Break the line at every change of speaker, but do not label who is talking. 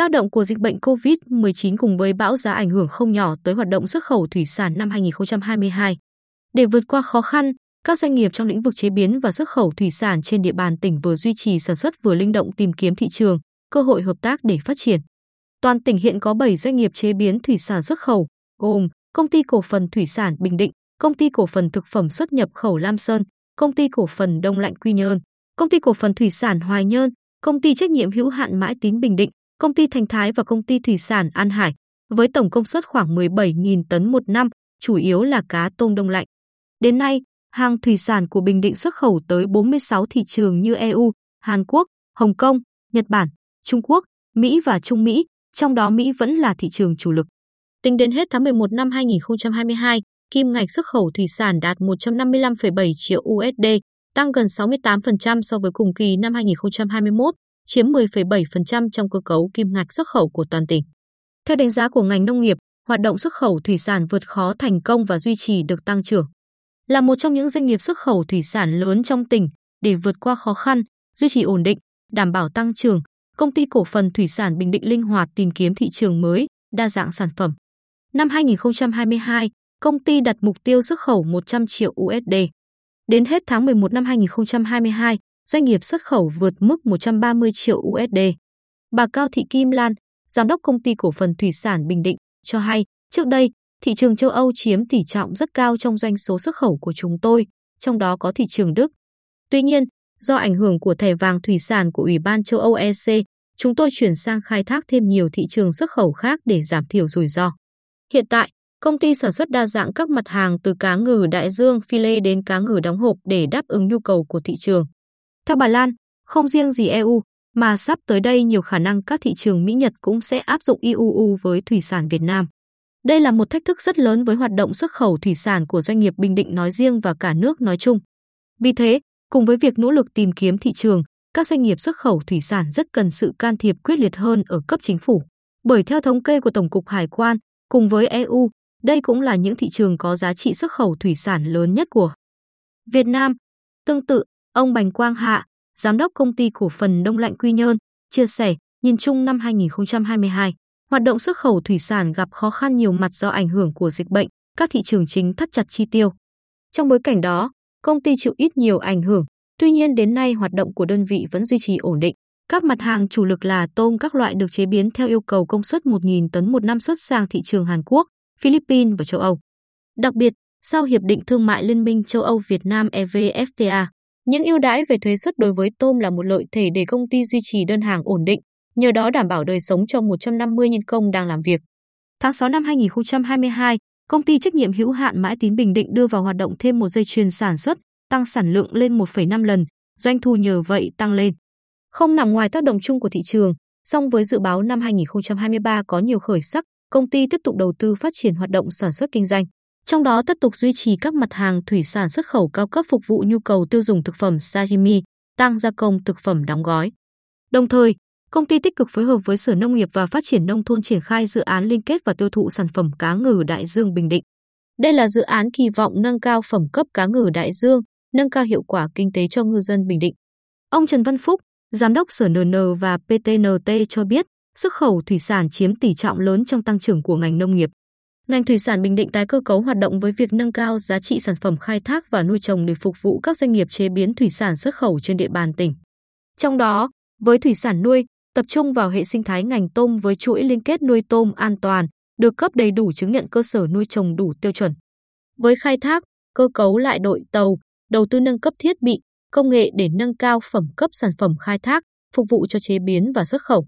tác động của dịch bệnh COVID-19 cùng với bão giá ảnh hưởng không nhỏ tới hoạt động xuất khẩu thủy sản năm 2022. Để vượt qua khó khăn, các doanh nghiệp trong lĩnh vực chế biến và xuất khẩu thủy sản trên địa bàn tỉnh vừa duy trì sản xuất vừa linh động tìm kiếm thị trường, cơ hội hợp tác để phát triển. Toàn tỉnh hiện có 7 doanh nghiệp chế biến thủy sản xuất khẩu, gồm Công ty cổ phần Thủy sản Bình Định, Công ty cổ phần thực phẩm xuất nhập khẩu Lam Sơn, Công ty cổ phần Đông Lạnh Quy Nhơn, Công ty cổ phần Thủy sản Hoài Nhơn, Công ty trách nhiệm hữu hạn Mãi Tín Bình Định, Công ty Thành Thái và Công ty Thủy sản An Hải, với tổng công suất khoảng 17.000 tấn một năm, chủ yếu là cá tôm đông lạnh. Đến nay, hàng thủy sản của Bình Định xuất khẩu tới 46 thị trường như EU, Hàn Quốc, Hồng Kông, Nhật Bản, Trung Quốc, Mỹ và Trung Mỹ, trong đó Mỹ vẫn là thị trường chủ lực. Tính đến hết tháng 11 năm 2022, kim ngạch xuất khẩu thủy sản đạt 155,7 triệu USD, tăng gần 68% so với cùng kỳ năm 2021, chiếm 10,7% trong cơ cấu kim ngạch xuất khẩu của toàn tỉnh. Theo đánh giá của ngành nông nghiệp, hoạt động xuất khẩu thủy sản vượt khó thành công và duy trì được tăng trưởng. Là một trong những doanh nghiệp xuất khẩu thủy sản lớn trong tỉnh, để vượt qua khó khăn, duy trì ổn định, đảm bảo tăng trưởng, công ty cổ phần thủy sản Bình Định linh hoạt tìm kiếm thị trường mới, đa dạng sản phẩm. Năm 2022, công ty đặt mục tiêu xuất khẩu 100 triệu USD. Đến hết tháng 11 năm 2022, doanh nghiệp xuất khẩu vượt mức 130 triệu USD. Bà Cao Thị Kim Lan, giám đốc công ty cổ phần thủy sản Bình Định, cho hay, trước đây, thị trường châu Âu chiếm tỷ trọng rất cao trong doanh số xuất khẩu của chúng tôi, trong đó có thị trường Đức. Tuy nhiên, do ảnh hưởng của thẻ vàng thủy sản của Ủy ban châu Âu EC, chúng tôi chuyển sang khai thác thêm nhiều thị trường xuất khẩu khác để giảm thiểu rủi ro. Hiện tại, công ty sản xuất đa dạng các mặt hàng từ cá ngừ đại dương phi lê đến cá ngừ đóng hộp để đáp ứng nhu cầu của thị trường. Theo bà Lan, không riêng gì EU, mà sắp tới đây nhiều khả năng các thị trường Mỹ Nhật cũng sẽ áp dụng IUU với thủy sản Việt Nam. Đây là một thách thức rất lớn với hoạt động xuất khẩu thủy sản của doanh nghiệp Bình Định nói riêng và cả nước nói chung. Vì thế, cùng với việc nỗ lực tìm kiếm thị trường, các doanh nghiệp xuất khẩu thủy sản rất cần sự can thiệp quyết liệt hơn ở cấp chính phủ. Bởi theo thống kê của Tổng cục Hải quan, cùng với EU, đây cũng là những thị trường có giá trị xuất khẩu thủy sản lớn nhất của Việt Nam. Tương tự, ông Bành Quang Hạ, giám đốc công ty cổ phần Đông Lạnh Quy Nhơn, chia sẻ, nhìn chung năm 2022, hoạt động xuất khẩu thủy sản gặp khó khăn nhiều mặt do ảnh hưởng của dịch bệnh, các thị trường chính thắt chặt chi tiêu. Trong bối cảnh đó, công ty chịu ít nhiều ảnh hưởng, tuy nhiên đến nay hoạt động của đơn vị vẫn duy trì ổn định. Các mặt hàng chủ lực là tôm các loại được chế biến theo yêu cầu công suất 1.000 tấn một năm xuất sang thị trường Hàn Quốc, Philippines và châu Âu. Đặc biệt, sau Hiệp định Thương mại Liên minh châu Âu Việt Nam EVFTA, những ưu đãi về thuế suất đối với tôm là một lợi thế để công ty duy trì đơn hàng ổn định, nhờ đó đảm bảo đời sống cho 150 nhân công đang làm việc. Tháng 6 năm 2022, công ty trách nhiệm hữu hạn Mãi Tín Bình Định đưa vào hoạt động thêm một dây chuyền sản xuất, tăng sản lượng lên 1,5 lần, doanh thu nhờ vậy tăng lên. Không nằm ngoài tác động chung của thị trường, song với dự báo năm 2023 có nhiều khởi sắc, công ty tiếp tục đầu tư phát triển hoạt động sản xuất kinh doanh. Trong đó tiếp tục duy trì các mặt hàng thủy sản xuất khẩu cao cấp phục vụ nhu cầu tiêu dùng thực phẩm sashimi, tăng gia công thực phẩm đóng gói. Đồng thời, công ty tích cực phối hợp với Sở Nông nghiệp và Phát triển Nông thôn triển khai dự án liên kết và tiêu thụ sản phẩm cá ngừ đại dương Bình Định. Đây là dự án kỳ vọng nâng cao phẩm cấp cá ngừ đại dương, nâng cao hiệu quả kinh tế cho ngư dân Bình Định. Ông Trần Văn Phúc, Giám đốc Sở NN và PTNT cho biết, xuất khẩu thủy sản chiếm tỷ trọng lớn trong tăng trưởng của ngành nông nghiệp. Ngành thủy sản Bình Định tái cơ cấu hoạt động với việc nâng cao giá trị sản phẩm khai thác và nuôi trồng để phục vụ các doanh nghiệp chế biến thủy sản xuất khẩu trên địa bàn tỉnh. Trong đó, với thủy sản nuôi, tập trung vào hệ sinh thái ngành tôm với chuỗi liên kết nuôi tôm an toàn, được cấp đầy đủ chứng nhận cơ sở nuôi trồng đủ tiêu chuẩn. Với khai thác, cơ cấu lại đội tàu, đầu tư nâng cấp thiết bị, công nghệ để nâng cao phẩm cấp sản phẩm khai thác, phục vụ cho chế biến và xuất khẩu.